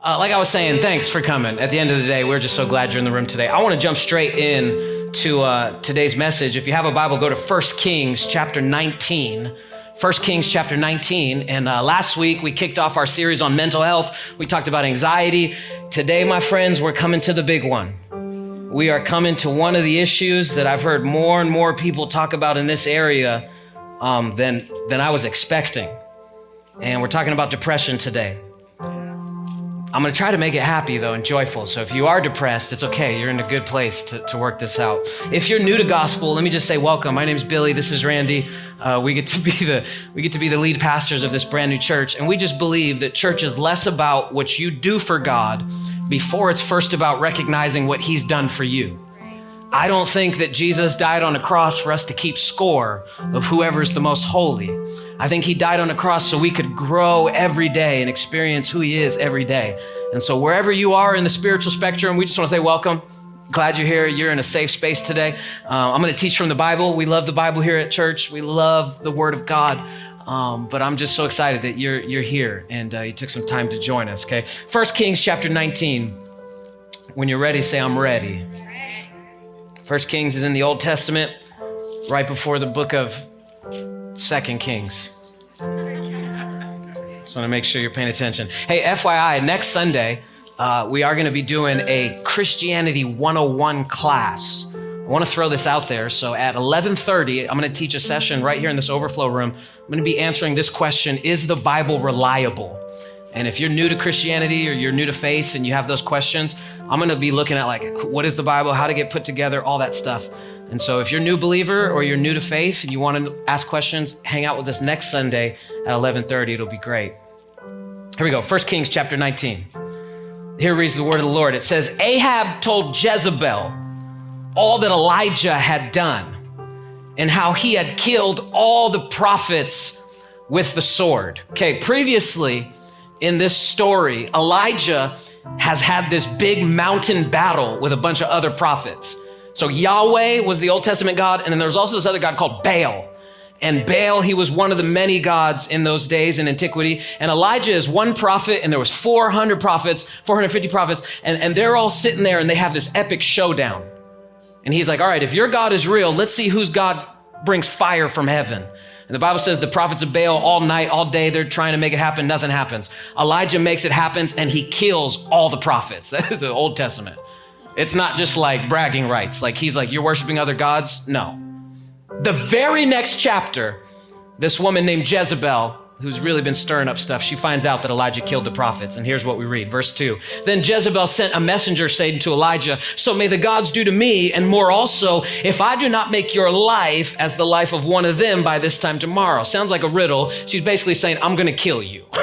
Uh, like I was saying, thanks for coming. At the end of the day, we're just so glad you're in the room today. I want to jump straight in to uh, today's message. If you have a Bible, go to 1 Kings chapter 19. 1 Kings chapter 19. And uh, last week we kicked off our series on mental health. We talked about anxiety. Today, my friends, we're coming to the big one. We are coming to one of the issues that I've heard more and more people talk about in this area um, than, than I was expecting. And we're talking about depression today. I'm going to try to make it happy, though, and joyful. So if you are depressed, it's okay. You're in a good place to, to work this out. If you're new to gospel, let me just say welcome. My name is Billy. This is Randy. Uh, we, get to be the, we get to be the lead pastors of this brand new church. And we just believe that church is less about what you do for God before it's first about recognizing what He's done for you. I don't think that Jesus died on a cross for us to keep score of whoever's the most holy. I think he died on a cross so we could grow every day and experience who he is every day. And so wherever you are in the spiritual spectrum, we just want to say welcome. Glad you're here. You're in a safe space today. Uh, I'm going to teach from the Bible. We love the Bible here at church. We love the Word of God. Um, but I'm just so excited that you're you're here and uh, you took some time to join us. Okay, First Kings chapter 19. When you're ready, say I'm ready. First Kings is in the Old Testament, right before the book of Second Kings. I want to make sure you're paying attention. Hey, FYI, next Sunday, uh, we are going to be doing a Christianity 101 class. I want to throw this out there. So at 11:30, I'm going to teach a session right here in this overflow room. I'm going to be answering this question: Is the Bible reliable? And if you're new to Christianity or you're new to faith and you have those questions, I'm going to be looking at like what is the Bible, how to get put together, all that stuff. And so if you're a new believer or you're new to faith and you want to ask questions, hang out with us next Sunday at 11:30. It'll be great. Here we go. 1 Kings chapter 19. Here reads the word of the Lord. It says, Ahab told Jezebel all that Elijah had done and how he had killed all the prophets with the sword. Okay, previously, in this story, Elijah has had this big mountain battle with a bunch of other prophets. So Yahweh was the Old Testament God, and then there's also this other God called Baal. And Baal, he was one of the many gods in those days in antiquity. And Elijah is one prophet, and there was 400 prophets, 450 prophets, and, and they're all sitting there and they have this epic showdown. And he's like, all right, if your God is real, let's see whose God brings fire from heaven. And the Bible says the prophets of Baal all night, all day, they're trying to make it happen. Nothing happens. Elijah makes it happen and he kills all the prophets. That is the Old Testament. It's not just like bragging rights. Like he's like, you're worshiping other gods? No. The very next chapter, this woman named Jezebel, who's really been stirring up stuff, she finds out that Elijah killed the prophets. And here's what we read, verse 2. Then Jezebel sent a messenger saying to Elijah, So may the gods do to me, and more also, if I do not make your life as the life of one of them by this time tomorrow. Sounds like a riddle. She's basically saying, I'm going to kill you.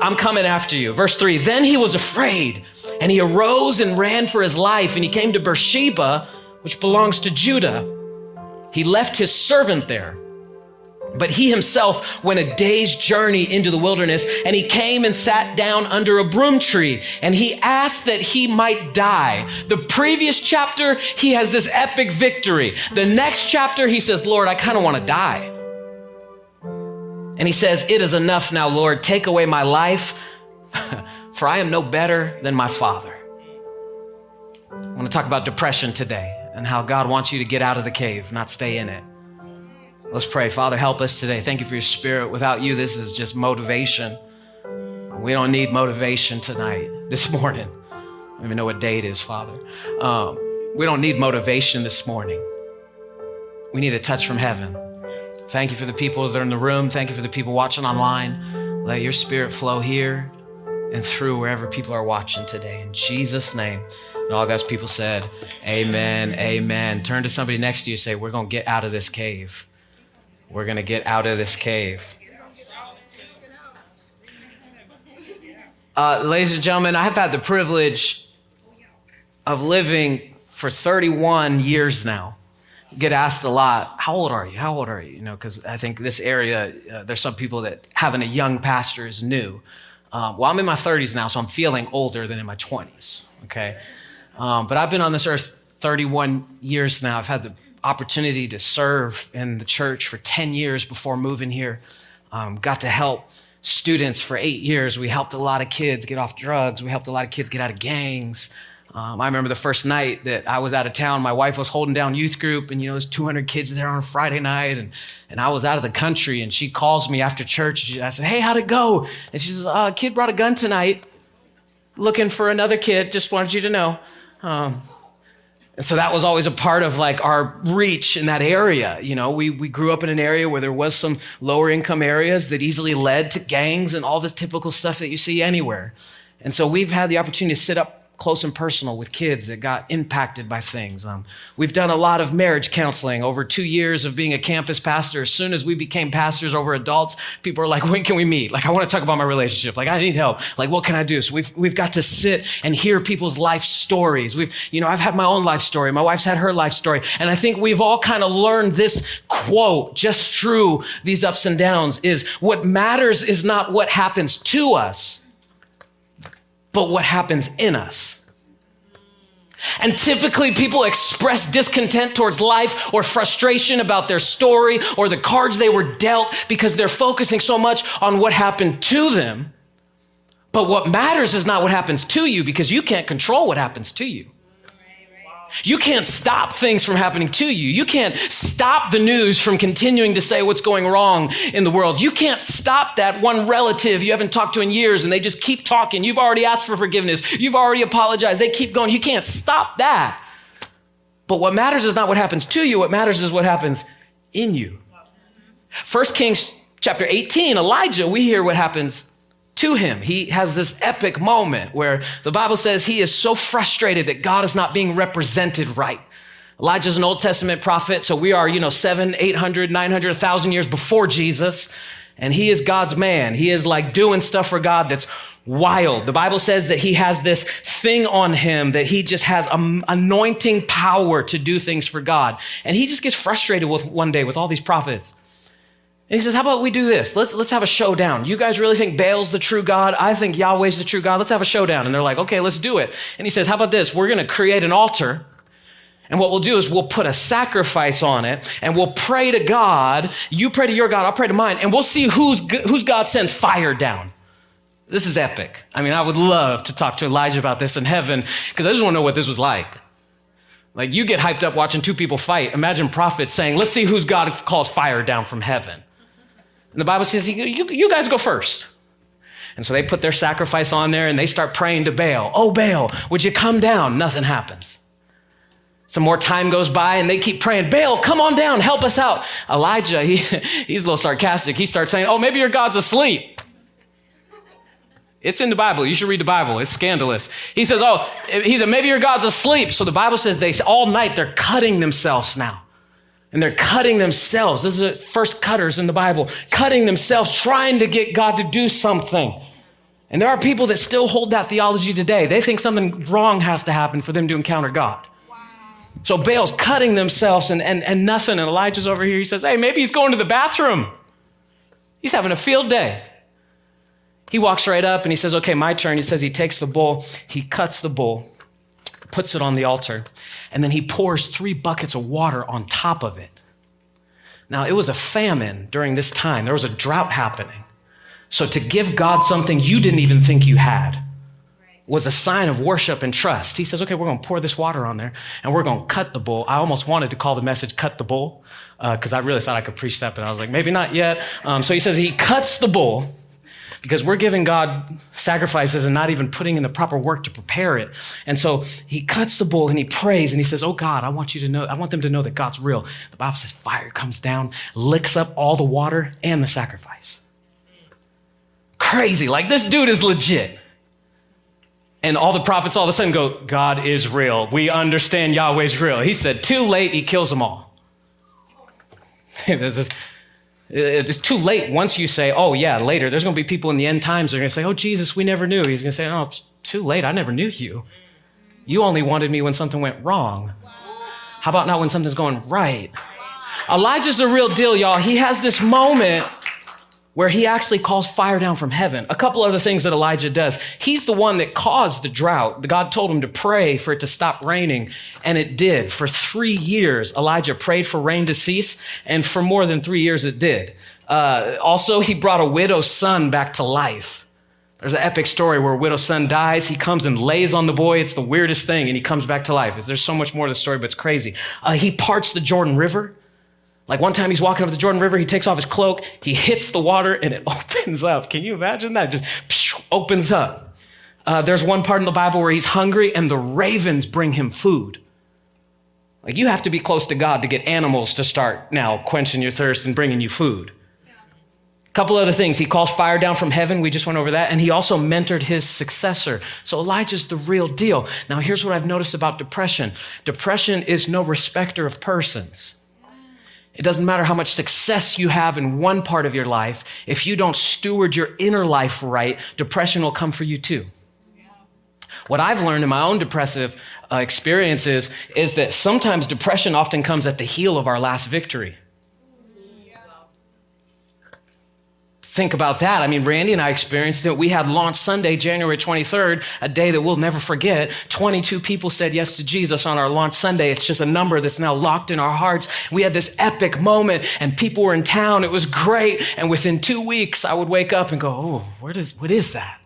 I'm coming after you. Verse 3 Then he was afraid, and he arose and ran for his life, and he came to Beersheba, which belongs to Judah. He left his servant there but he himself went a day's journey into the wilderness and he came and sat down under a broom tree and he asked that he might die. The previous chapter, he has this epic victory. The next chapter, he says, Lord, I kind of want to die. And he says, It is enough now, Lord. Take away my life, for I am no better than my father. I want to talk about depression today and how God wants you to get out of the cave, not stay in it. Let's pray. Father, help us today. Thank you for your spirit. Without you, this is just motivation. We don't need motivation tonight, this morning. I don't even know what day it is, Father. Um, we don't need motivation this morning. We need a touch from heaven. Thank you for the people that are in the room. Thank you for the people watching online. Let your spirit flow here and through wherever people are watching today. In Jesus' name. And all God's people said, Amen, amen. Turn to somebody next to you and say, We're going to get out of this cave. We're going to get out of this cave. Uh, ladies and gentlemen, I have had the privilege of living for 31 years now. Get asked a lot, how old are you? How old are you? You know, because I think this area, uh, there's some people that having a young pastor is new. Um, well, I'm in my 30s now, so I'm feeling older than in my 20s, okay? Um, but I've been on this earth 31 years now. I've had the opportunity to serve in the church for 10 years before moving here. Um, got to help students for eight years. We helped a lot of kids get off drugs. We helped a lot of kids get out of gangs. Um, I remember the first night that I was out of town, my wife was holding down youth group, and you know, there's 200 kids there on a Friday night, and, and I was out of the country, and she calls me after church. She, I said, Hey, how'd it go? And she says, uh, A kid brought a gun tonight, looking for another kid, just wanted you to know. Um, and so that was always a part of like our reach in that area. You know, we, we grew up in an area where there was some lower income areas that easily led to gangs and all the typical stuff that you see anywhere. And so we've had the opportunity to sit up close and personal with kids that got impacted by things. Um, we've done a lot of marriage counseling over two years of being a campus pastor. As soon as we became pastors over adults, people are like, when can we meet? Like, I want to talk about my relationship. Like, I need help. Like, what can I do? So we've, we've got to sit and hear people's life stories. We've, you know, I've had my own life story. My wife's had her life story. And I think we've all kind of learned this quote just through these ups and downs is what matters is not what happens to us but what happens in us. And typically people express discontent towards life or frustration about their story or the cards they were dealt because they're focusing so much on what happened to them. But what matters is not what happens to you because you can't control what happens to you. You can't stop things from happening to you. You can't stop the news from continuing to say what's going wrong in the world. You can't stop that one relative you haven't talked to in years and they just keep talking. You've already asked for forgiveness. You've already apologized. They keep going. You can't stop that. But what matters is not what happens to you. What matters is what happens in you. First Kings chapter 18, Elijah, we hear what happens to him. He has this epic moment where the Bible says he is so frustrated that God is not being represented right. Elijah's an Old Testament prophet, so we are, you know, seven, 800, 900, 1,000 years before Jesus. And he is God's man. He is like doing stuff for God that's wild. The Bible says that he has this thing on him that he just has anointing power to do things for God. And he just gets frustrated with one day with all these prophets. And he says, How about we do this? Let's, let's have a showdown. You guys really think Baal's the true God? I think Yahweh's the true God. Let's have a showdown. And they're like, Okay, let's do it. And he says, How about this? We're going to create an altar. And what we'll do is we'll put a sacrifice on it and we'll pray to God. You pray to your God, I'll pray to mine. And we'll see who's, who's God sends fire down. This is epic. I mean, I would love to talk to Elijah about this in heaven because I just want to know what this was like. Like, you get hyped up watching two people fight. Imagine prophets saying, Let's see whose God calls fire down from heaven. And the Bible says, you, you, guys go first. And so they put their sacrifice on there and they start praying to Baal. Oh, Baal, would you come down? Nothing happens. Some more time goes by and they keep praying, Baal, come on down, help us out. Elijah, he, he's a little sarcastic. He starts saying, Oh, maybe your God's asleep. It's in the Bible. You should read the Bible. It's scandalous. He says, Oh, he said, maybe your God's asleep. So the Bible says they all night they're cutting themselves now. And they're cutting themselves. This is the first cutters in the Bible, cutting themselves, trying to get God to do something. And there are people that still hold that theology today. They think something wrong has to happen for them to encounter God. Wow. So Baal's cutting themselves and, and, and nothing. And Elijah's over here. He says, Hey, maybe he's going to the bathroom. He's having a field day. He walks right up and he says, Okay, my turn. He says he takes the bull, he cuts the bull, puts it on the altar, and then he pours three buckets of water on top of it. Now, it was a famine during this time, there was a drought happening. So, to give God something you didn't even think you had was a sign of worship and trust. He says, Okay, we're going to pour this water on there and we're going to cut the bull. I almost wanted to call the message Cut the Bull because uh, I really thought I could preach that, but I was like, Maybe not yet. Um, so, he says, He cuts the bull because we're giving God sacrifices and not even putting in the proper work to prepare it. And so he cuts the bull and he prays and he says, Oh God, I want you to know, I want them to know that God's real. The Bible says fire comes down, licks up all the water and the sacrifice. Crazy. Like this dude is legit. And all the prophets all of a sudden go, God is real. We understand Yahweh's real. He said, too late, he kills them all. It's too late once you say, oh, yeah, later. There's going to be people in the end times that are going to say, oh, Jesus, we never knew. He's going to say, oh, it's too late. I never knew you. You only wanted me when something went wrong. How about not when something's going right? Elijah's the real deal, y'all. He has this moment where he actually calls fire down from heaven. A couple other things that Elijah does. He's the one that caused the drought. God told him to pray for it to stop raining, and it did. For three years, Elijah prayed for rain to cease, and for more than three years, it did. Uh, also, he brought a widow's son back to life. There's an epic story where a widow's son dies. He comes and lays on the boy. It's the weirdest thing, and he comes back to life. There's so much more to the story, but it's crazy. Uh, he parts the Jordan River. Like one time he's walking up the Jordan River, he takes off his cloak, he hits the water, and it opens up. Can you imagine that? Just psh, opens up. Uh, there's one part in the Bible where he's hungry, and the ravens bring him food. Like you have to be close to God to get animals to start now quenching your thirst and bringing you food. A couple other things. He calls fire down from heaven. We just went over that. And he also mentored his successor. So Elijah's the real deal. Now, here's what I've noticed about depression depression is no respecter of persons. It doesn't matter how much success you have in one part of your life. If you don't steward your inner life right, depression will come for you too. What I've learned in my own depressive uh, experiences is that sometimes depression often comes at the heel of our last victory. Think about that. I mean, Randy and I experienced it. We had launch Sunday, January 23rd, a day that we'll never forget. 22 people said yes to Jesus on our launch Sunday. It's just a number that's now locked in our hearts. We had this epic moment and people were in town. It was great. And within two weeks, I would wake up and go, Oh, where does, what is that?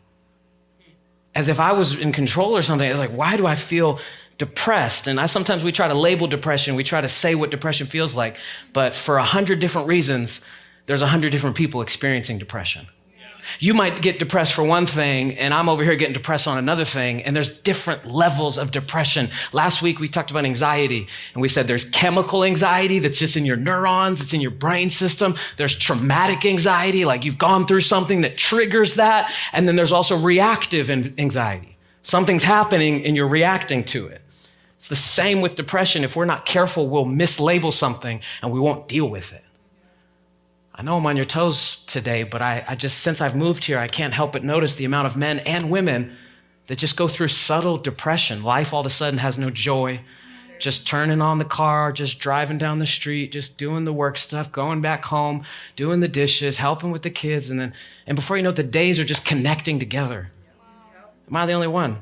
As if I was in control or something. It's like, why do I feel depressed and I sometimes we try to label depression we try to say what depression feels like but for a hundred different reasons there's a hundred different people experiencing depression. You might get depressed for one thing, and I'm over here getting depressed on another thing, and there's different levels of depression. Last week we talked about anxiety, and we said there's chemical anxiety that's just in your neurons, it's in your brain system. There's traumatic anxiety, like you've gone through something that triggers that, and then there's also reactive anxiety. Something's happening and you're reacting to it. It's the same with depression. If we're not careful, we'll mislabel something and we won't deal with it. I know I'm on your toes today, but I, I, just, since I've moved here, I can't help but notice the amount of men and women that just go through subtle depression. Life all of a sudden has no joy. Just turning on the car, just driving down the street, just doing the work stuff, going back home, doing the dishes, helping with the kids, and then, and before you know it, the days are just connecting together. Am I the only one?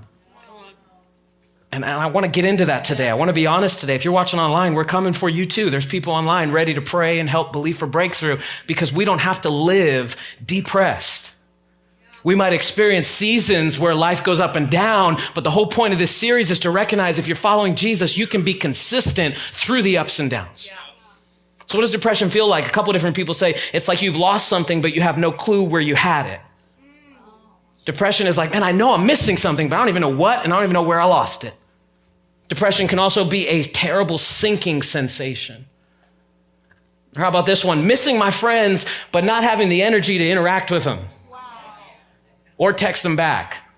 And, I want to get into that today. I want to be honest today. If you're watching online, we're coming for you too. There's people online ready to pray and help believe for breakthrough because we don't have to live depressed. We might experience seasons where life goes up and down, but the whole point of this series is to recognize if you're following Jesus, you can be consistent through the ups and downs. So, what does depression feel like? A couple different people say it's like you've lost something, but you have no clue where you had it. Mm. Depression is like, man, I know I'm missing something, but I don't even know what, and I don't even know where I lost it. Depression can also be a terrible sinking sensation. How about this one? Missing my friends, but not having the energy to interact with them wow. or text them back.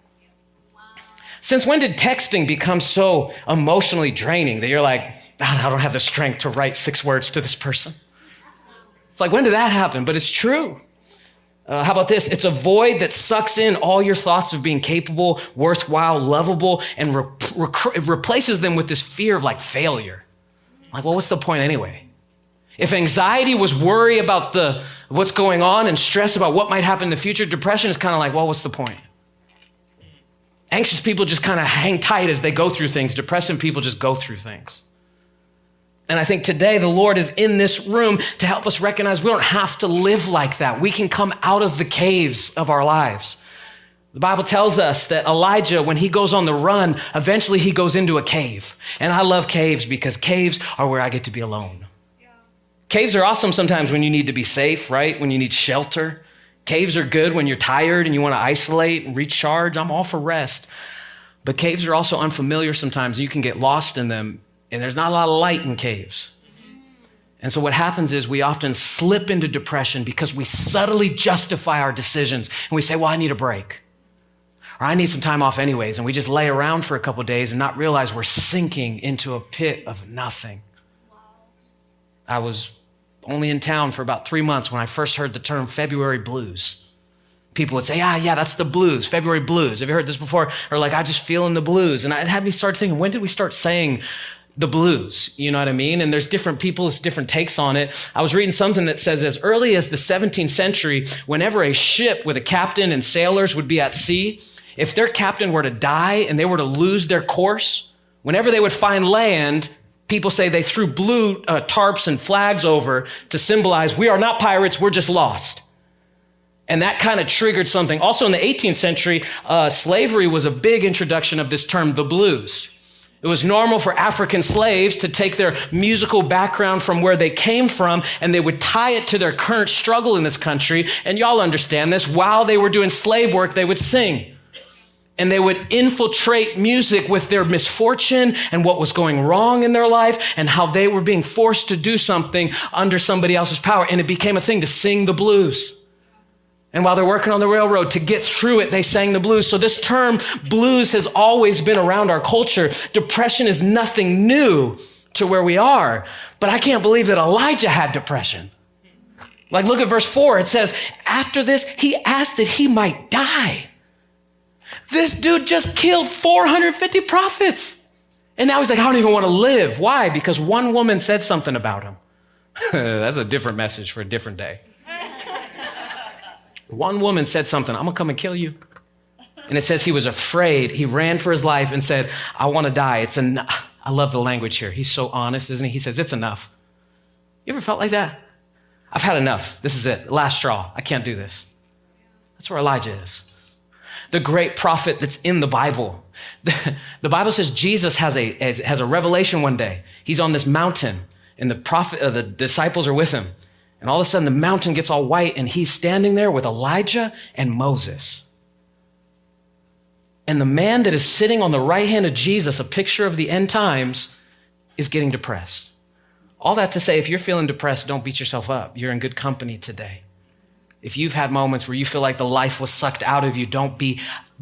Since when did texting become so emotionally draining that you're like, ah, I don't have the strength to write six words to this person? It's like, when did that happen? But it's true. Uh, how about this? It's a void that sucks in all your thoughts of being capable, worthwhile, lovable, and re- re- replaces them with this fear of like failure. Like, well, what's the point anyway? If anxiety was worry about the what's going on and stress about what might happen in the future, depression is kind of like, well, what's the point? Anxious people just kind of hang tight as they go through things. Depressing people just go through things. And I think today the Lord is in this room to help us recognize we don't have to live like that. We can come out of the caves of our lives. The Bible tells us that Elijah, when he goes on the run, eventually he goes into a cave. And I love caves because caves are where I get to be alone. Yeah. Caves are awesome sometimes when you need to be safe, right? When you need shelter. Caves are good when you're tired and you want to isolate and recharge. I'm all for rest. But caves are also unfamiliar sometimes. You can get lost in them and there's not a lot of light in caves. And so what happens is we often slip into depression because we subtly justify our decisions and we say, well, I need a break. Or I need some time off anyways. And we just lay around for a couple days and not realize we're sinking into a pit of nothing. I was only in town for about three months when I first heard the term February blues. People would say, ah, yeah, that's the blues, February blues. Have you heard this before? Or like, I just feel in the blues. And it had me start thinking, when did we start saying the blues. You know what I mean? And there's different people's different takes on it. I was reading something that says as early as the 17th century, whenever a ship with a captain and sailors would be at sea, if their captain were to die and they were to lose their course, whenever they would find land, people say they threw blue uh, tarps and flags over to symbolize we are not pirates, we're just lost. And that kind of triggered something. Also, in the 18th century, uh, slavery was a big introduction of this term, the blues. It was normal for African slaves to take their musical background from where they came from and they would tie it to their current struggle in this country. And y'all understand this. While they were doing slave work, they would sing. And they would infiltrate music with their misfortune and what was going wrong in their life and how they were being forced to do something under somebody else's power. And it became a thing to sing the blues. And while they're working on the railroad to get through it, they sang the blues. So this term blues has always been around our culture. Depression is nothing new to where we are. But I can't believe that Elijah had depression. Like, look at verse four. It says, after this, he asked that he might die. This dude just killed 450 prophets. And now he's like, I don't even want to live. Why? Because one woman said something about him. That's a different message for a different day. One woman said something, I'm gonna come and kill you. And it says he was afraid. He ran for his life and said, I wanna die. It's enough. I love the language here. He's so honest, isn't he? He says, It's enough. You ever felt like that? I've had enough. This is it. Last straw. I can't do this. That's where Elijah is. The great prophet that's in the Bible. The, Bible says Jesus has a, has a revelation one day. He's on this mountain and the prophet, uh, the disciples are with him. And all of a sudden, the mountain gets all white, and he's standing there with Elijah and Moses. And the man that is sitting on the right hand of Jesus, a picture of the end times, is getting depressed. All that to say, if you're feeling depressed, don't beat yourself up. You're in good company today. If you've had moments where you feel like the life was sucked out of you, don't be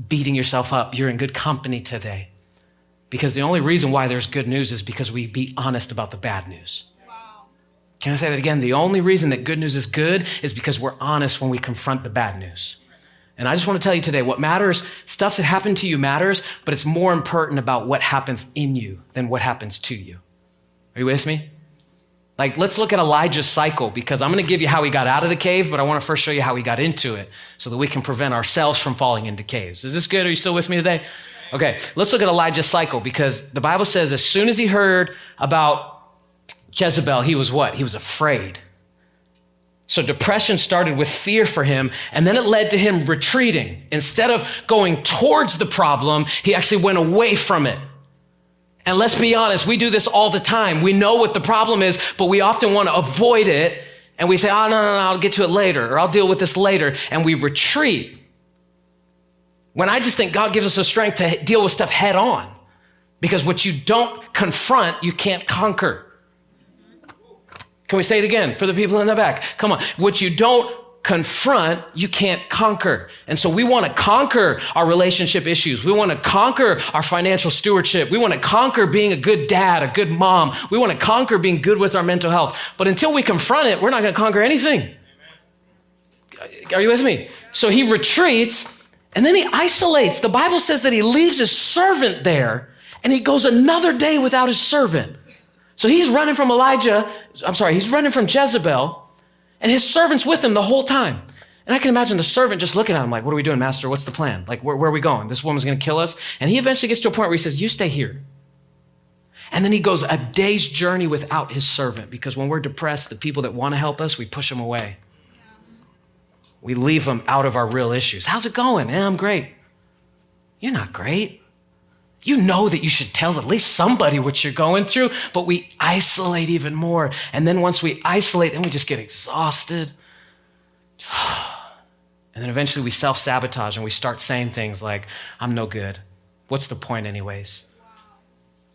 beating yourself up. You're in good company today. Because the only reason why there's good news is because we be honest about the bad news. Can I say that again? The only reason that good news is good is because we're honest when we confront the bad news. And I just want to tell you today what matters, stuff that happened to you matters, but it's more important about what happens in you than what happens to you. Are you with me? Like, let's look at Elijah's cycle because I'm going to give you how he got out of the cave, but I want to first show you how he got into it so that we can prevent ourselves from falling into caves. Is this good? Are you still with me today? Okay, let's look at Elijah's cycle because the Bible says as soon as he heard about Jezebel, he was what? He was afraid. So depression started with fear for him, and then it led to him retreating. Instead of going towards the problem, he actually went away from it. And let's be honest, we do this all the time. We know what the problem is, but we often want to avoid it. And we say, oh, no, no, no, I'll get to it later, or I'll deal with this later. And we retreat. When I just think God gives us the strength to deal with stuff head on. Because what you don't confront, you can't conquer. Can we say it again for the people in the back? Come on. What you don't confront, you can't conquer. And so we want to conquer our relationship issues. We want to conquer our financial stewardship. We want to conquer being a good dad, a good mom. We want to conquer being good with our mental health. But until we confront it, we're not going to conquer anything. Are you with me? So he retreats and then he isolates. The Bible says that he leaves his servant there and he goes another day without his servant. So he's running from Elijah, I'm sorry, he's running from Jezebel, and his servant's with him the whole time. And I can imagine the servant just looking at him like, What are we doing, Master? What's the plan? Like, where, where are we going? This woman's going to kill us. And he eventually gets to a point where he says, You stay here. And then he goes a day's journey without his servant because when we're depressed, the people that want to help us, we push them away. We leave them out of our real issues. How's it going? Yeah, I'm great. You're not great. You know that you should tell at least somebody what you're going through, but we isolate even more. And then once we isolate, then we just get exhausted. And then eventually we self sabotage and we start saying things like, I'm no good. What's the point, anyways?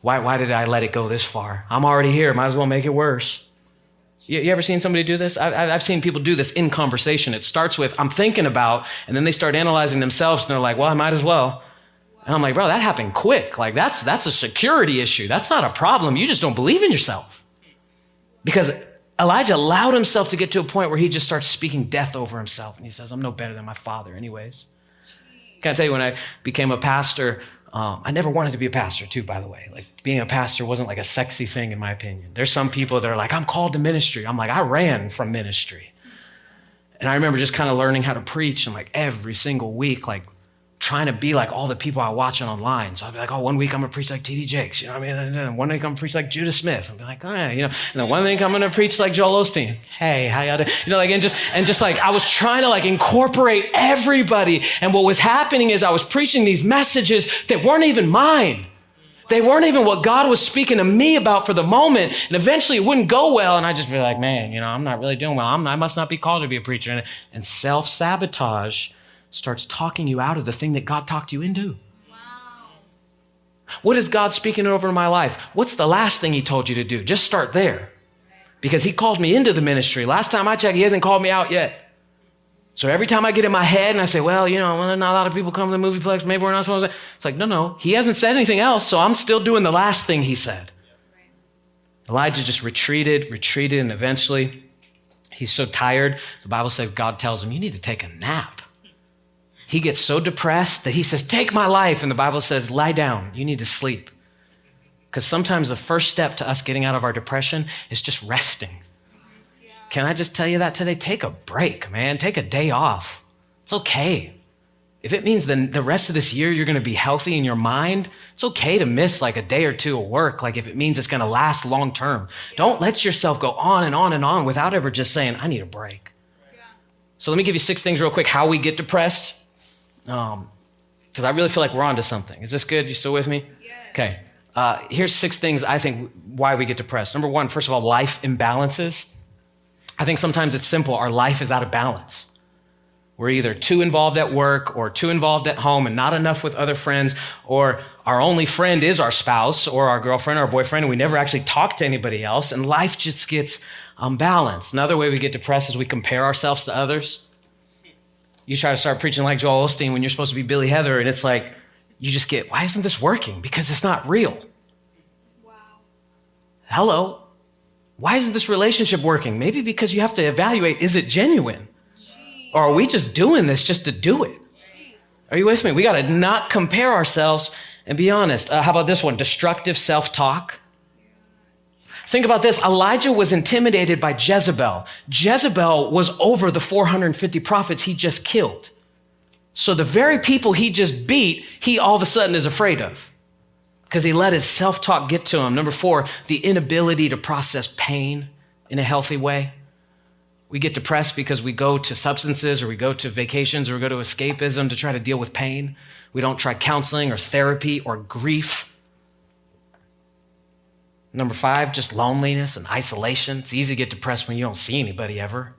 Why, why did I let it go this far? I'm already here. Might as well make it worse. You, you ever seen somebody do this? I, I've seen people do this in conversation. It starts with, I'm thinking about, and then they start analyzing themselves and they're like, well, I might as well. And I'm like, bro, that happened quick. Like that's that's a security issue. That's not a problem. You just don't believe in yourself. Because Elijah allowed himself to get to a point where he just starts speaking death over himself. And he says, I'm no better than my father, anyways. Can I tell you, when I became a pastor, um, I never wanted to be a pastor, too, by the way. Like, being a pastor wasn't like a sexy thing, in my opinion. There's some people that are like, I'm called to ministry. I'm like, I ran from ministry. And I remember just kind of learning how to preach and like every single week, like trying to be like all the people I watching online. So I'd be like, oh, one week I'm gonna preach like T.D. Jakes, you know what I mean? And then one week I'm gonna preach like Judah Smith. I'd be like, oh yeah, you know. And then one week I'm gonna preach like Joel Osteen. Hey, how y'all doing? You know, like and just and just like I was trying to like incorporate everybody. And what was happening is I was preaching these messages that weren't even mine. They weren't even what God was speaking to me about for the moment. And eventually it wouldn't go well. And I'd just be like, man, you know, I'm not really doing well. I'm, i must not be called to be a preacher. And, and self sabotage starts talking you out of the thing that God talked you into. Wow. What is God speaking over my life? What's the last thing He told you to do? Just start there. Because He called me into the ministry. Last time I checked, He hasn't called me out yet. So every time I get in my head and I say, well, you know, well, not a lot of people come to the Movieplex, maybe we're not supposed to. It's like, no, no, he hasn't said anything else, so I'm still doing the last thing he said. Elijah just retreated, retreated, and eventually he's so tired. The Bible says God tells him, you need to take a nap. He gets so depressed that he says, take my life. And the Bible says, lie down, you need to sleep. Because sometimes the first step to us getting out of our depression is just resting. Can I just tell you that today? Take a break, man. Take a day off. It's okay. If it means then the rest of this year you're going to be healthy in your mind, it's okay to miss like a day or two of work. Like if it means it's going to last long term, don't let yourself go on and on and on without ever just saying, I need a break. So let me give you six things real quick how we get depressed. Um, because I really feel like we're onto something. Is this good? You still with me? Okay. Uh, here's six things I think why we get depressed. Number one, first of all, life imbalances. I think sometimes it's simple. Our life is out of balance. We're either too involved at work or too involved at home and not enough with other friends, or our only friend is our spouse or our girlfriend or our boyfriend, and we never actually talk to anybody else, and life just gets unbalanced. Another way we get depressed is we compare ourselves to others. You try to start preaching like Joel Osteen when you're supposed to be Billy Heather, and it's like, you just get, why isn't this working? Because it's not real. Wow. Hello. Why isn't this relationship working? Maybe because you have to evaluate is it genuine? Or are we just doing this just to do it? Are you with me? We got to not compare ourselves and be honest. Uh, how about this one? Destructive self talk. Think about this. Elijah was intimidated by Jezebel. Jezebel was over the 450 prophets he just killed. So the very people he just beat, he all of a sudden is afraid of because he let his self talk get to him. Number four, the inability to process pain in a healthy way. We get depressed because we go to substances or we go to vacations or we go to escapism to try to deal with pain. We don't try counseling or therapy or grief. Number five, just loneliness and isolation. It's easy to get depressed when you don't see anybody ever.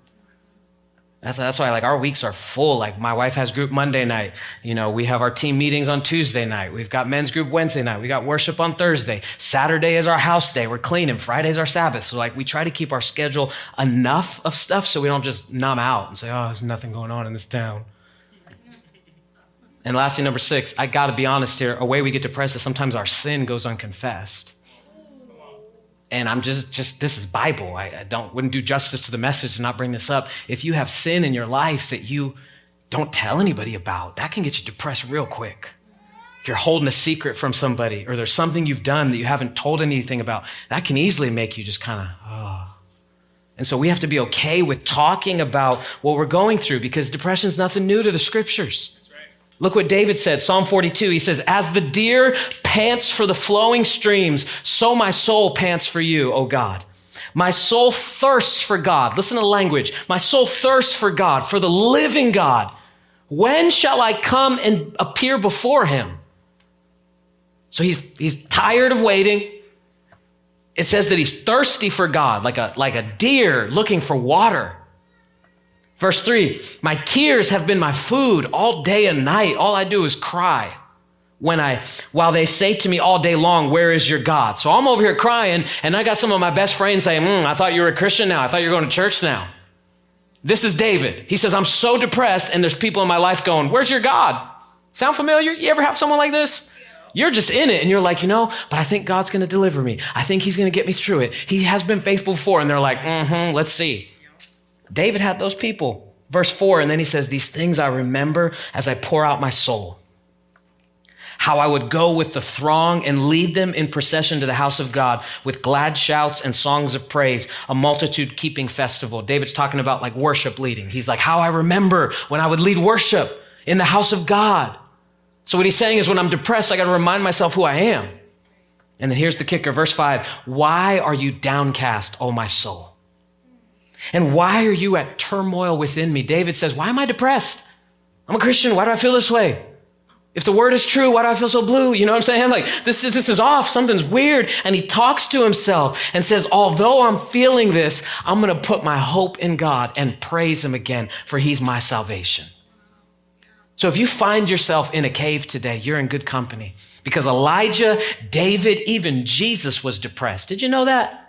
That's, that's why like our weeks are full. Like my wife has group Monday night. You know, we have our team meetings on Tuesday night. We've got men's group Wednesday night. We got worship on Thursday. Saturday is our house day. We're cleaning. Friday's our Sabbath. So like we try to keep our schedule enough of stuff so we don't just numb out and say, oh, there's nothing going on in this town. And lastly, number six, I gotta be honest here. A way we get depressed is sometimes our sin goes unconfessed and I'm just, just this is Bible. I, I, don't wouldn't do justice to the message to not bring this up. If you have sin in your life that you don't tell anybody about, that can get you depressed real quick. If you're holding a secret from somebody, or there's something you've done that you haven't told anything about, that can easily make you just kind of, oh. Ah. And so we have to be okay with talking about what we're going through because depression is nothing new to the scriptures. Look what David said, Psalm 42. He says, As the deer pants for the flowing streams, so my soul pants for you, O God. My soul thirsts for God. Listen to the language. My soul thirsts for God, for the living God. When shall I come and appear before him? So he's, he's tired of waiting. It says that he's thirsty for God, like a, like a deer looking for water. Verse three, my tears have been my food all day and night. All I do is cry when I, while they say to me all day long, where is your God? So I'm over here crying and I got some of my best friends saying, mm, I thought you were a Christian now. I thought you were going to church now. This is David. He says, I'm so depressed and there's people in my life going, where's your God? Sound familiar? You ever have someone like this? You're just in it and you're like, you know, but I think God's going to deliver me. I think he's going to get me through it. He has been faithful before. And they're like, mm-hmm, let's see. David had those people. Verse four, and then he says, These things I remember as I pour out my soul. How I would go with the throng and lead them in procession to the house of God with glad shouts and songs of praise, a multitude keeping festival. David's talking about like worship leading. He's like, How I remember when I would lead worship in the house of God. So, what he's saying is, when I'm depressed, I got to remind myself who I am. And then here's the kicker, verse five Why are you downcast, O my soul? And why are you at turmoil within me? David says, Why am I depressed? I'm a Christian. Why do I feel this way? If the word is true, why do I feel so blue? You know what I'm saying? Like, this, this is off. Something's weird. And he talks to himself and says, although I'm feeling this, I'm going to put my hope in God and praise him again, for he's my salvation. So if you find yourself in a cave today, you're in good company because Elijah, David, even Jesus was depressed. Did you know that?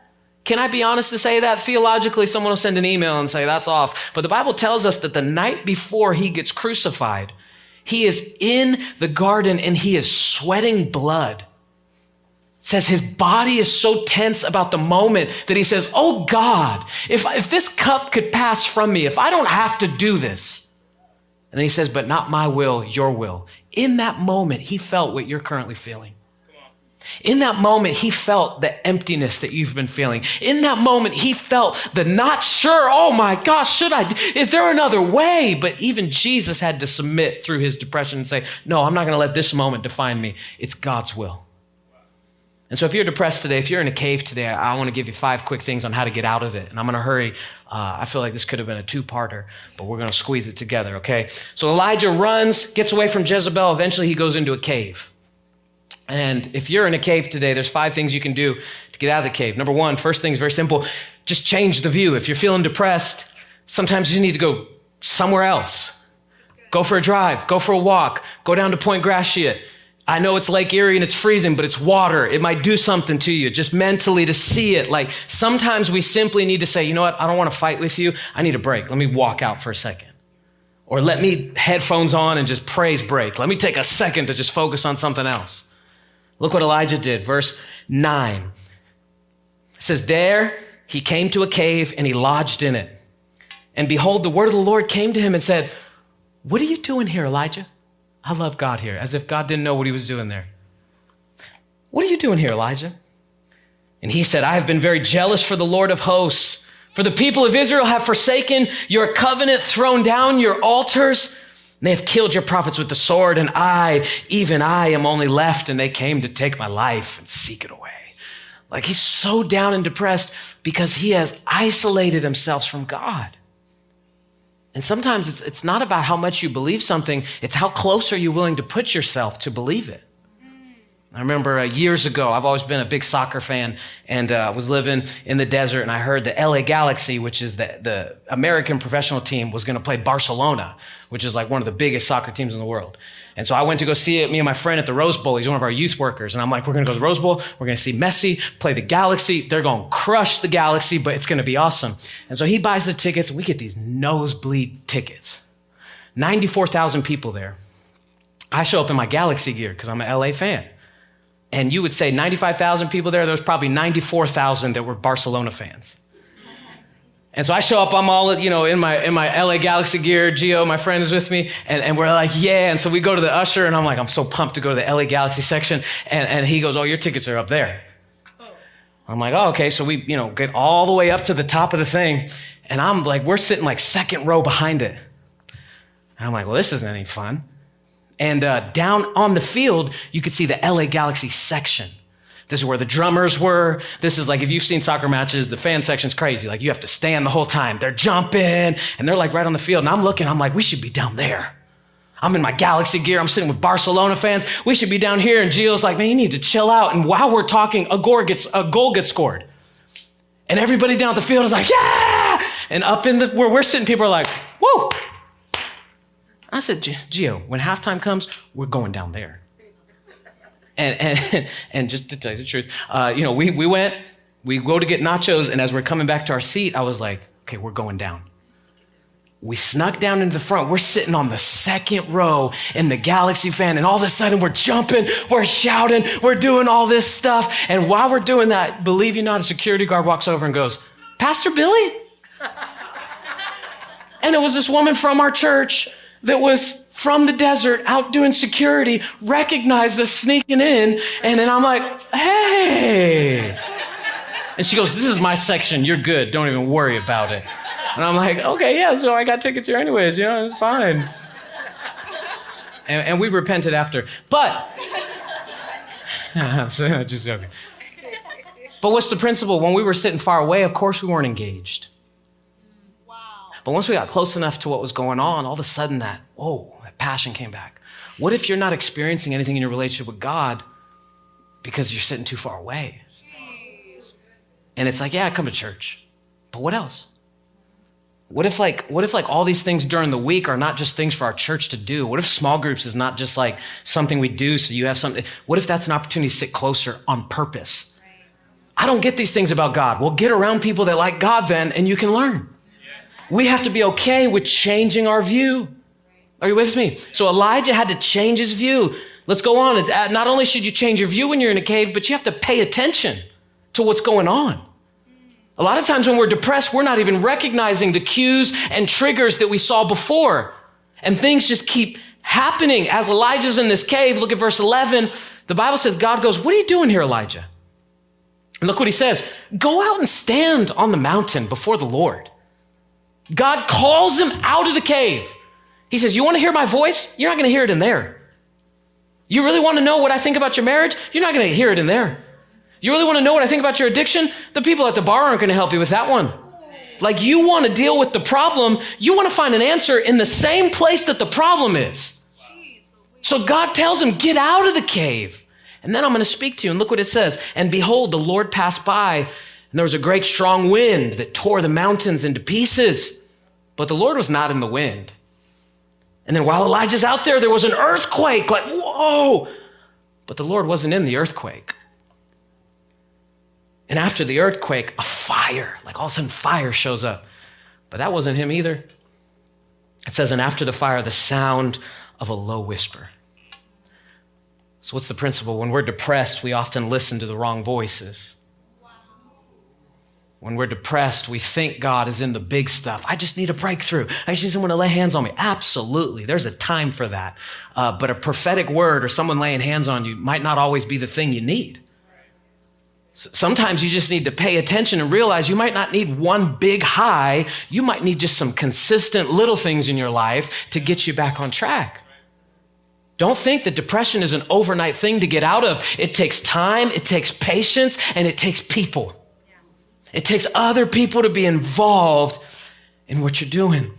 Can I be honest to say that? Theologically, someone will send an email and say that's off. But the Bible tells us that the night before he gets crucified, he is in the garden and he is sweating blood. It says his body is so tense about the moment that he says, Oh God, if, if this cup could pass from me, if I don't have to do this, and then he says, But not my will, your will. In that moment, he felt what you're currently feeling. In that moment, he felt the emptiness that you've been feeling. In that moment, he felt the not sure, oh my gosh, should I? Is there another way? But even Jesus had to submit through his depression and say, No, I'm not going to let this moment define me. It's God's will. And so, if you're depressed today, if you're in a cave today, I want to give you five quick things on how to get out of it. And I'm going to hurry. Uh, I feel like this could have been a two parter, but we're going to squeeze it together, okay? So, Elijah runs, gets away from Jezebel. Eventually, he goes into a cave. And if you're in a cave today, there's five things you can do to get out of the cave. Number one, first thing is very simple just change the view. If you're feeling depressed, sometimes you need to go somewhere else. Go for a drive, go for a walk, go down to Point Gratiot I know it's Lake Erie and it's freezing, but it's water. It might do something to you just mentally to see it. Like sometimes we simply need to say, you know what? I don't want to fight with you. I need a break. Let me walk out for a second. Or let me headphones on and just praise break. Let me take a second to just focus on something else. Look what Elijah did. Verse nine. It says, there he came to a cave and he lodged in it. And behold, the word of the Lord came to him and said, what are you doing here, Elijah? I love God here, as if God didn't know what he was doing there. What are you doing here, Elijah? And he said, I have been very jealous for the Lord of hosts. For the people of Israel have forsaken your covenant, thrown down your altars. They have killed your prophets with the sword, and I, even I, am only left, and they came to take my life and seek it away. Like he's so down and depressed because he has isolated himself from God. And sometimes it's, it's not about how much you believe something, it's how close are you willing to put yourself to believe it. I remember uh, years ago, I've always been a big soccer fan and uh, was living in the desert and I heard the LA Galaxy, which is the, the American professional team, was going to play Barcelona, which is like one of the biggest soccer teams in the world. And so I went to go see it, me and my friend at the Rose Bowl. He's one of our youth workers. And I'm like, we're going to go to the Rose Bowl. We're going to see Messi play the Galaxy. They're going to crush the Galaxy, but it's going to be awesome. And so he buys the tickets we get these nosebleed tickets. 94,000 people there. I show up in my Galaxy gear because I'm an LA fan and you would say 95,000 people there, there was probably 94,000 that were Barcelona fans. And so I show up, I'm all, you know, in my, in my LA Galaxy gear, Geo, my friend is with me, and, and we're like, yeah. And so we go to the usher, and I'm like, I'm so pumped to go to the LA Galaxy section. And, and he goes, oh, your tickets are up there. I'm like, oh, okay. So we, you know, get all the way up to the top of the thing. And I'm like, we're sitting like second row behind it. And I'm like, well, this isn't any fun. And uh, down on the field, you could see the LA Galaxy section. This is where the drummers were. This is like, if you've seen soccer matches, the fan section's crazy. Like, you have to stand the whole time. They're jumping and they're like right on the field. And I'm looking, I'm like, we should be down there. I'm in my Galaxy gear. I'm sitting with Barcelona fans. We should be down here. And Gio's like, man, you need to chill out. And while we're talking, a goal gets, a goal gets scored. And everybody down at the field is like, yeah! And up in the, where we're sitting, people are like, whoa, I said, Gio, when halftime comes, we're going down there. And, and, and just to tell you the truth, uh, you know, we, we went, we go to get nachos, and as we're coming back to our seat, I was like, okay, we're going down. We snuck down into the front. We're sitting on the second row in the Galaxy fan, and all of a sudden we're jumping, we're shouting, we're doing all this stuff. And while we're doing that, believe you not, a security guard walks over and goes, Pastor Billy? and it was this woman from our church that was from the desert out doing security recognized us sneaking in. And then I'm like, hey. And she goes, This is my section. You're good. Don't even worry about it. And I'm like, Okay, yeah, so I got tickets here anyways. You know, it's fine. And, and we repented after. But, just joking. But what's the principle? When we were sitting far away, of course we weren't engaged. But once we got close enough to what was going on, all of a sudden that, whoa, that passion came back. What if you're not experiencing anything in your relationship with God because you're sitting too far away? And it's like, yeah, I come to church. But what else? What if like what if like all these things during the week are not just things for our church to do? What if small groups is not just like something we do so you have something? What if that's an opportunity to sit closer on purpose? I don't get these things about God. Well, get around people that like God then and you can learn. We have to be okay with changing our view. Are you with me? So Elijah had to change his view. Let's go on. It's, uh, not only should you change your view when you're in a cave, but you have to pay attention to what's going on. A lot of times when we're depressed, we're not even recognizing the cues and triggers that we saw before. And things just keep happening. As Elijah's in this cave, look at verse 11. The Bible says, God goes, What are you doing here, Elijah? And look what he says Go out and stand on the mountain before the Lord. God calls him out of the cave. He says, You want to hear my voice? You're not going to hear it in there. You really want to know what I think about your marriage? You're not going to hear it in there. You really want to know what I think about your addiction? The people at the bar aren't going to help you with that one. Like you want to deal with the problem, you want to find an answer in the same place that the problem is. So God tells him, get out of the cave. And then I'm going to speak to you. And look what it says. And behold, the Lord passed by, and there was a great strong wind that tore the mountains into pieces. But the Lord was not in the wind. And then while Elijah's out there, there was an earthquake, like, whoa. But the Lord wasn't in the earthquake. And after the earthquake, a fire, like all of a sudden fire shows up. But that wasn't him either. It says, and after the fire, the sound of a low whisper. So, what's the principle? When we're depressed, we often listen to the wrong voices. When we're depressed, we think God is in the big stuff. I just need a breakthrough. I just need someone to lay hands on me. Absolutely. There's a time for that. Uh, but a prophetic word or someone laying hands on you might not always be the thing you need. Sometimes you just need to pay attention and realize you might not need one big high. You might need just some consistent little things in your life to get you back on track. Don't think that depression is an overnight thing to get out of. It takes time, it takes patience, and it takes people. It takes other people to be involved in what you're doing.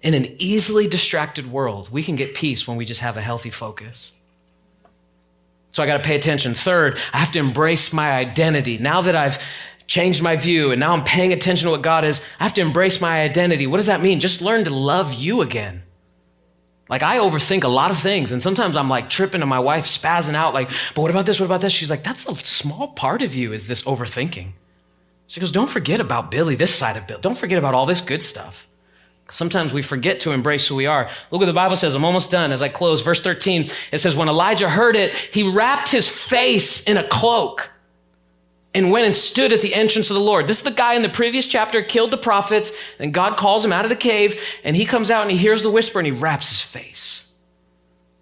In an easily distracted world, we can get peace when we just have a healthy focus. So I got to pay attention. Third, I have to embrace my identity. Now that I've changed my view and now I'm paying attention to what God is, I have to embrace my identity. What does that mean? Just learn to love you again. Like I overthink a lot of things, and sometimes I'm like tripping, and my wife spazzing out, like, "But what about this? What about this?" She's like, "That's a small part of you is this overthinking." She goes, "Don't forget about Billy, this side of Bill. Don't forget about all this good stuff." Sometimes we forget to embrace who we are. Look what the Bible says. I'm almost done as I close. Verse 13, it says, When Elijah heard it, he wrapped his face in a cloak and went and stood at the entrance of the Lord. This is the guy in the previous chapter killed the prophets, and God calls him out of the cave, and he comes out and he hears the whisper and he wraps his face.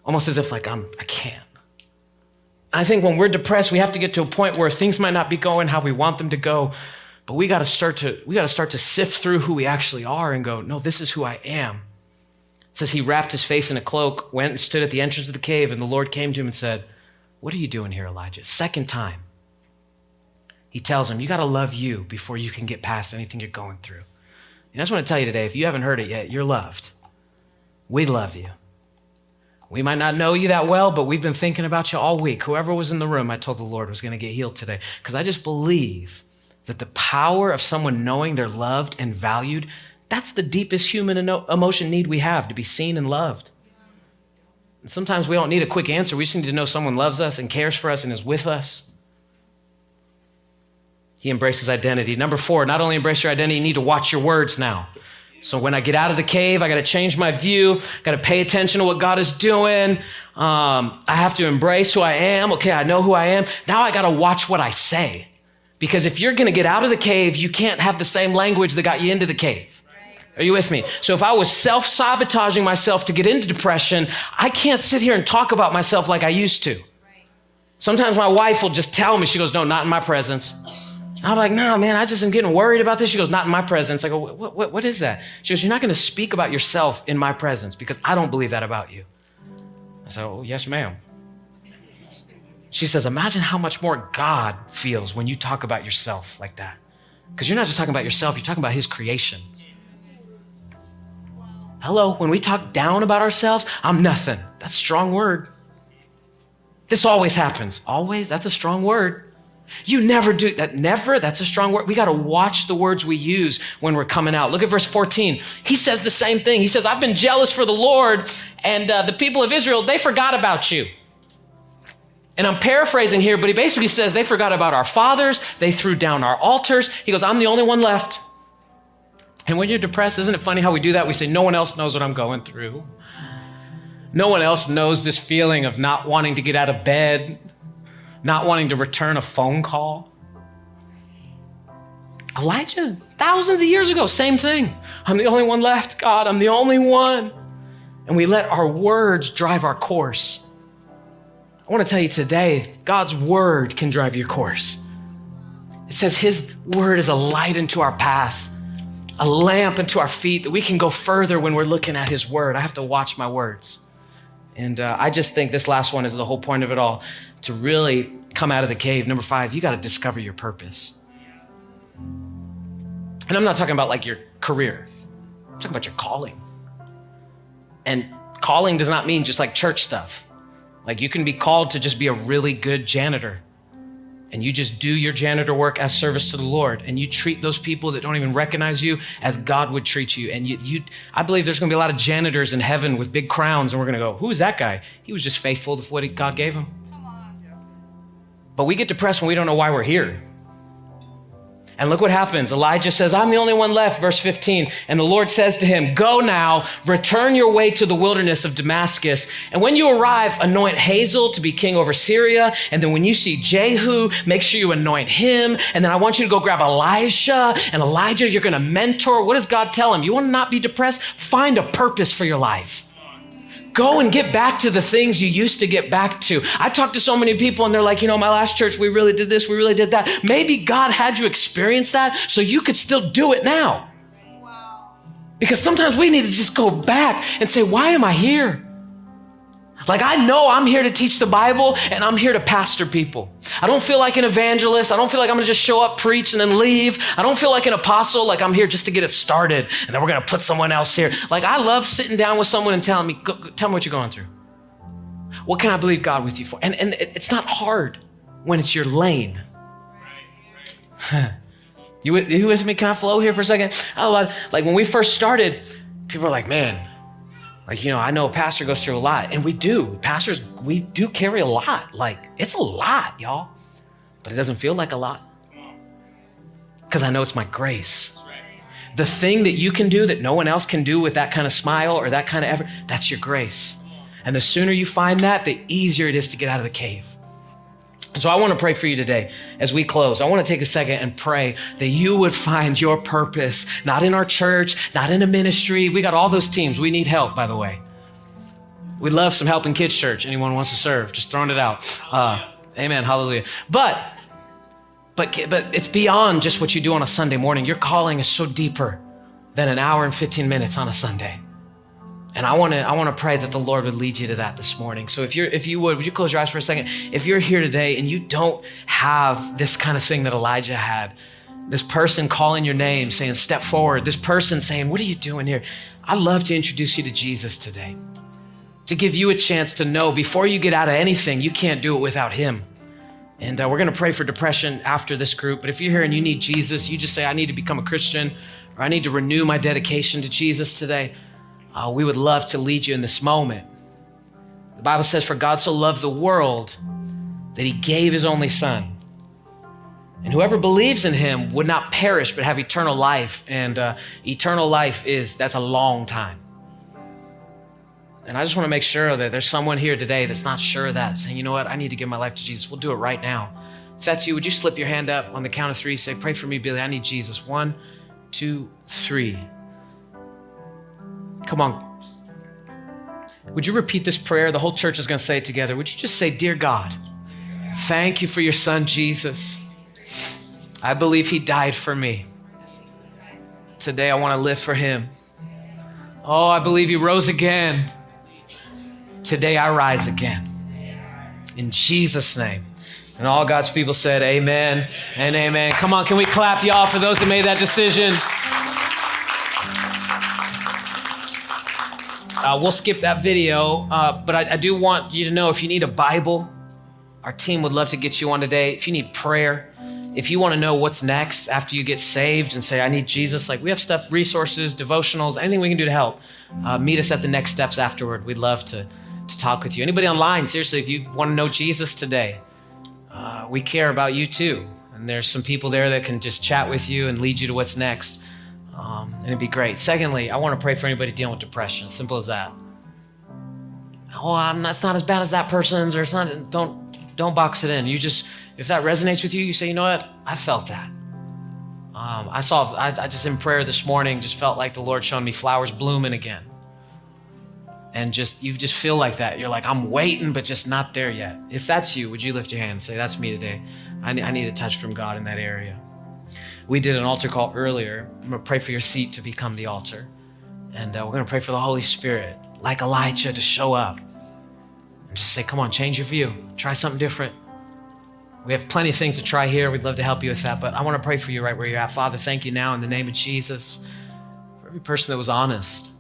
Almost as if, like, I'm, I can't. I think when we're depressed, we have to get to a point where things might not be going how we want them to go, but we got to start to we got to start to sift through who we actually are and go, no, this is who I am. It says he wrapped his face in a cloak, went and stood at the entrance of the cave, and the Lord came to him and said, What are you doing here, Elijah? Second time. He tells him, You got to love you before you can get past anything you're going through. And I just want to tell you today, if you haven't heard it yet, you're loved. We love you. We might not know you that well, but we've been thinking about you all week. Whoever was in the room, I told the Lord was going to get healed today. Because I just believe that the power of someone knowing they're loved and valued, that's the deepest human emotion need we have to be seen and loved. And sometimes we don't need a quick answer. We just need to know someone loves us and cares for us and is with us. He embraces identity. Number four, not only embrace your identity, you need to watch your words now. So when I get out of the cave, I got to change my view. I Got to pay attention to what God is doing. Um, I have to embrace who I am. Okay, I know who I am. Now I got to watch what I say. Because if you're going to get out of the cave, you can't have the same language that got you into the cave. Are you with me? So if I was self sabotaging myself to get into depression, I can't sit here and talk about myself like I used to. Sometimes my wife will just tell me, she goes, No, not in my presence. I'm like, No, man, I just am getting worried about this. She goes, Not in my presence. I go, What, what, what is that? She goes, You're not going to speak about yourself in my presence because I don't believe that about you. said, Oh, yes, ma'am. She says, Imagine how much more God feels when you talk about yourself like that. Because you're not just talking about yourself, you're talking about His creation. Hello, when we talk down about ourselves, I'm nothing. That's a strong word. This always happens. Always? That's a strong word. You never do that. Never? That's a strong word. We got to watch the words we use when we're coming out. Look at verse 14. He says the same thing. He says, I've been jealous for the Lord and uh, the people of Israel, they forgot about you. And I'm paraphrasing here, but he basically says they forgot about our fathers. They threw down our altars. He goes, I'm the only one left. And when you're depressed, isn't it funny how we do that? We say, No one else knows what I'm going through. No one else knows this feeling of not wanting to get out of bed, not wanting to return a phone call. Elijah, thousands of years ago, same thing. I'm the only one left, God. I'm the only one. And we let our words drive our course. I want to tell you today, God's word can drive your course. It says His word is a light into our path, a lamp into our feet that we can go further when we're looking at His word. I have to watch my words. And uh, I just think this last one is the whole point of it all to really come out of the cave. Number five, you got to discover your purpose. And I'm not talking about like your career, I'm talking about your calling. And calling does not mean just like church stuff. Like you can be called to just be a really good janitor and you just do your janitor work as service to the Lord and you treat those people that don't even recognize you as God would treat you. And you, you I believe there's going to be a lot of janitors in heaven with big crowns and we're going to go, who is that guy? He was just faithful to what God gave him. But we get depressed when we don't know why we're here. And look what happens. Elijah says, I'm the only one left, verse 15. And the Lord says to him, Go now, return your way to the wilderness of Damascus. And when you arrive, anoint Hazael to be king over Syria. And then when you see Jehu, make sure you anoint him. And then I want you to go grab Elisha and Elijah. You're going to mentor. What does God tell him? You want to not be depressed? Find a purpose for your life. Go and get back to the things you used to get back to. I talk to so many people and they're like, you know, my last church, we really did this, we really did that. Maybe God had you experience that so you could still do it now. Because sometimes we need to just go back and say, why am I here? Like, I know I'm here to teach the Bible and I'm here to pastor people. I don't feel like an evangelist. I don't feel like I'm gonna just show up, preach, and then leave. I don't feel like an apostle, like I'm here just to get it started and then we're gonna put someone else here. Like, I love sitting down with someone and telling me, go, go, tell me what you're going through. What can I believe God with you for? And, and it's not hard when it's your lane. you, you with me? Can I flow here for a second? I love, like when we first started, people were like, man, like, you know, I know a pastor goes through a lot, and we do. Pastors, we do carry a lot. Like, it's a lot, y'all. But it doesn't feel like a lot. Because I know it's my grace. The thing that you can do that no one else can do with that kind of smile or that kind of effort, that's your grace. And the sooner you find that, the easier it is to get out of the cave. So I want to pray for you today as we close. I want to take a second and pray that you would find your purpose, not in our church, not in a ministry. We got all those teams. We need help, by the way. We love some help in kids' church. Anyone wants to serve? Just throwing it out. Uh, amen. Hallelujah. But, but, but it's beyond just what you do on a Sunday morning. Your calling is so deeper than an hour and 15 minutes on a Sunday. And I want to I want to pray that the Lord would lead you to that this morning. So if you're if you would, would you close your eyes for a second? If you're here today and you don't have this kind of thing that Elijah had, this person calling your name saying step forward, this person saying, "What are you doing here?" I'd love to introduce you to Jesus today. To give you a chance to know before you get out of anything, you can't do it without him. And uh, we're going to pray for depression after this group. But if you're here and you need Jesus, you just say, I need to become a Christian or I need to renew my dedication to Jesus today uh, we would love to lead you in this moment. The Bible says, For God so loved the world that he gave his only son. And whoever believes in him would not perish, but have eternal life. And uh, eternal life is, that's a long time. And I just want to make sure that there's someone here today that's not sure of that, saying, you know what, I need to give my life to Jesus. We'll do it right now. If that's you, would you slip your hand up on the count of three? Say, pray for me, Billy. I need Jesus. One, two, three. Come on. Would you repeat this prayer? The whole church is going to say it together. Would you just say, Dear God, thank you for your son, Jesus. I believe he died for me. Today I want to live for him. Oh, I believe he rose again Today I rise again. In Jesus' name. And all God's people said, Amen and amen. Come on, can we clap, y'all, for those that made that decision? Uh, we'll skip that video, uh, but I, I do want you to know if you need a Bible, our team would love to get you on today. If you need prayer, if you want to know what's next after you get saved and say, I need Jesus, like we have stuff, resources, devotionals, anything we can do to help, uh, meet us at the next steps afterward. We'd love to, to talk with you. Anybody online, seriously, if you want to know Jesus today, uh, we care about you too. And there's some people there that can just chat with you and lead you to what's next. Um, and it'd be great. Secondly, I want to pray for anybody dealing with depression. Simple as that. Oh, I'm not, not as bad as that person's, or it's not. Don't don't box it in. You just if that resonates with you, you say, you know what? I felt that. Um, I saw. I, I just in prayer this morning just felt like the Lord showing me flowers blooming again. And just you just feel like that. You're like I'm waiting, but just not there yet. If that's you, would you lift your hand and say, "That's me today. I I need a touch from God in that area." We did an altar call earlier. I'm going to pray for your seat to become the altar. And uh, we're going to pray for the Holy Spirit, like Elijah, to show up and just say, come on, change your view. Try something different. We have plenty of things to try here. We'd love to help you with that. But I want to pray for you right where you're at. Father, thank you now in the name of Jesus for every person that was honest.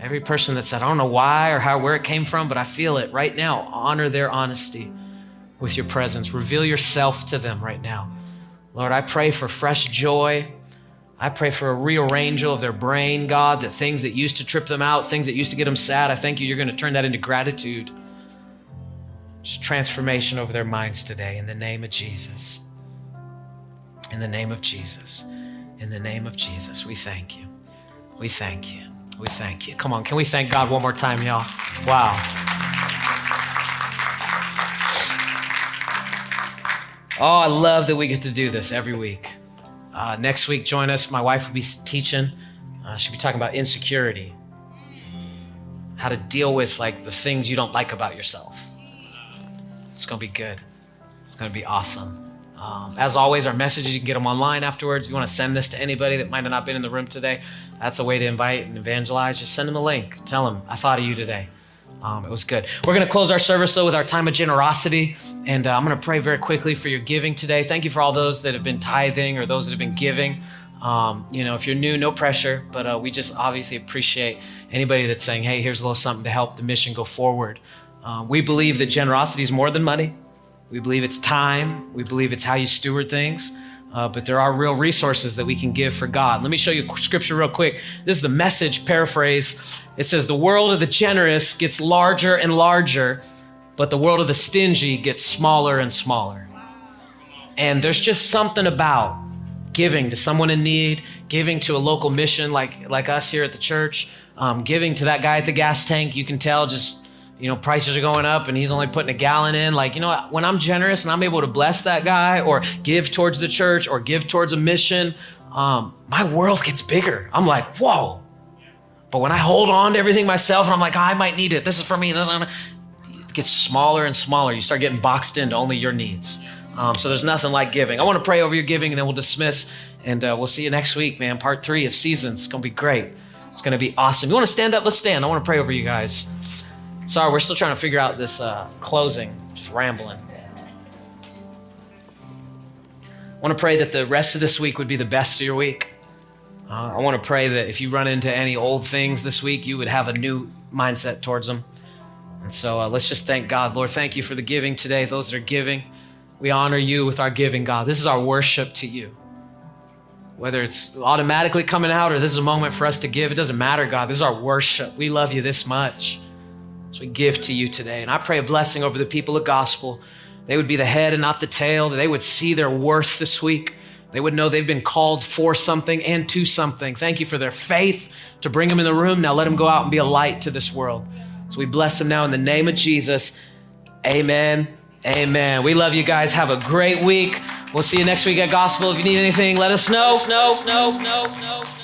Every person that said, I don't know why or how, where it came from, but I feel it right now. Honor their honesty with your presence. Reveal yourself to them right now. Lord, I pray for fresh joy. I pray for a rearrangel of their brain, God, that things that used to trip them out, things that used to get them sad, I thank you, you're going to turn that into gratitude. Just transformation over their minds today in the name of Jesus. In the name of Jesus. In the name of Jesus, we thank you. We thank you. We thank you. Come on, can we thank God one more time, y'all? Wow. Oh, I love that we get to do this every week. Uh, next week, join us. My wife will be teaching. Uh, she'll be talking about insecurity, how to deal with like the things you don't like about yourself. It's gonna be good. It's gonna be awesome. Um, as always, our messages you can get them online afterwards. If you want to send this to anybody that might have not been in the room today, that's a way to invite and evangelize. Just send them a link. Tell them I thought of you today. Um, it was good. We're going to close our service though with our time of generosity, and uh, I'm going to pray very quickly for your giving today. Thank you for all those that have been tithing or those that have been giving. Um, you know, if you're new, no pressure, but uh, we just obviously appreciate anybody that's saying, "Hey, here's a little something to help the mission go forward." Uh, we believe that generosity is more than money. We believe it's time. We believe it's how you steward things. Uh, but there are real resources that we can give for God. Let me show you scripture real quick. This is the message paraphrase. It says, The world of the generous gets larger and larger, but the world of the stingy gets smaller and smaller. And there's just something about giving to someone in need, giving to a local mission like, like us here at the church, um, giving to that guy at the gas tank. You can tell just you know, prices are going up and he's only putting a gallon in. Like, you know, when I'm generous and I'm able to bless that guy or give towards the church or give towards a mission, um, my world gets bigger. I'm like, whoa. But when I hold on to everything myself and I'm like, I might need it, this is for me, it gets smaller and smaller. You start getting boxed into only your needs. Um, so there's nothing like giving. I want to pray over your giving and then we'll dismiss and uh, we'll see you next week, man. Part three of seasons. It's going to be great. It's going to be awesome. You want to stand up? Let's stand. I want to pray over you guys. Sorry, we're still trying to figure out this uh, closing, just rambling. I want to pray that the rest of this week would be the best of your week. Uh, I want to pray that if you run into any old things this week, you would have a new mindset towards them. And so uh, let's just thank God. Lord, thank you for the giving today, those that are giving. We honor you with our giving, God. This is our worship to you. Whether it's automatically coming out or this is a moment for us to give, it doesn't matter, God. This is our worship. We love you this much. So we give to you today. And I pray a blessing over the people of gospel. They would be the head and not the tail, they would see their worth this week. They would know they've been called for something and to something. Thank you for their faith to bring them in the room. Now let them go out and be a light to this world. So we bless them now in the name of Jesus. Amen. Amen. We love you guys. Have a great week. We'll see you next week at Gospel. If you need anything, let us know. Let us know. Let us know.